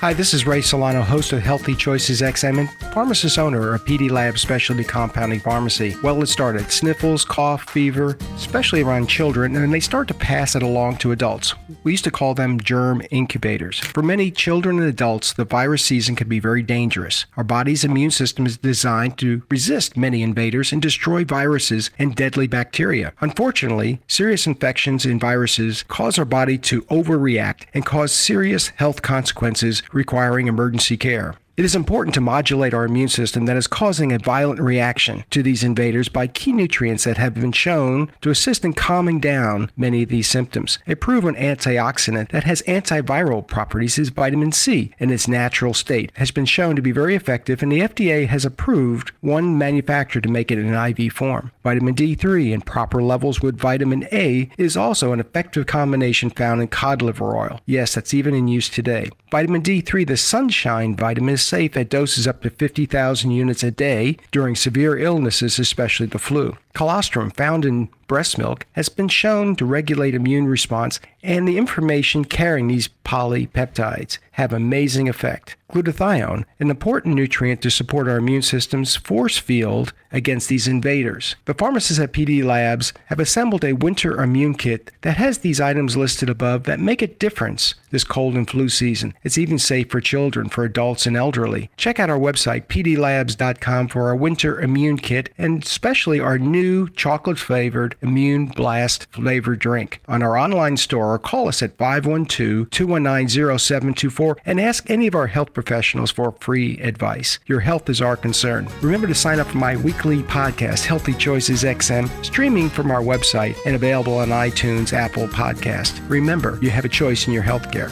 Hi, this is Ray Solano, host of Healthy Choices XM and pharmacist owner of PD Lab Specialty Compounding Pharmacy. Well, it started sniffles, cough, fever, especially around children, and they start to pass it along to adults. We used to call them germ incubators. For many children and adults, the virus season can be very dangerous. Our body's immune system is designed to resist many invaders and destroy viruses and deadly bacteria. Unfortunately, serious infections and viruses cause our body to overreact and cause serious health consequences requiring emergency care. It is important to modulate our immune system that is causing a violent reaction to these invaders by key nutrients that have been shown to assist in calming down many of these symptoms. A proven antioxidant that has antiviral properties is vitamin C in its natural state. Has been shown to be very effective and the FDA has approved one manufacturer to make it in an IV form. Vitamin D3 in proper levels with vitamin A is also an effective combination found in cod liver oil. Yes, that's even in use today. Vitamin D3, the sunshine vitamin, is safe at doses up to 50,000 units a day during severe illnesses, especially the flu. Colostrum, found in breast milk, has been shown to regulate immune response, and the information carrying these polypeptides have amazing effect. Glutathione, an important nutrient to support our immune system's force field against these invaders. The pharmacists at PD Labs have assembled a winter immune kit that has these items listed above that make a difference this cold and flu season. It's even safe for children, for adults, and elderly. Check out our website, pdlabs.com, for our winter immune kit and especially our new chocolate flavored Immune Blast flavored drink. On our online store, or call us at 512 219 0724 and ask any of our health professionals for free advice. Your health is our concern. Remember to sign up for my weekly podcast, Healthy Choices XM, streaming from our website and available on iTunes, Apple Podcast. Remember, you have a choice in your health care.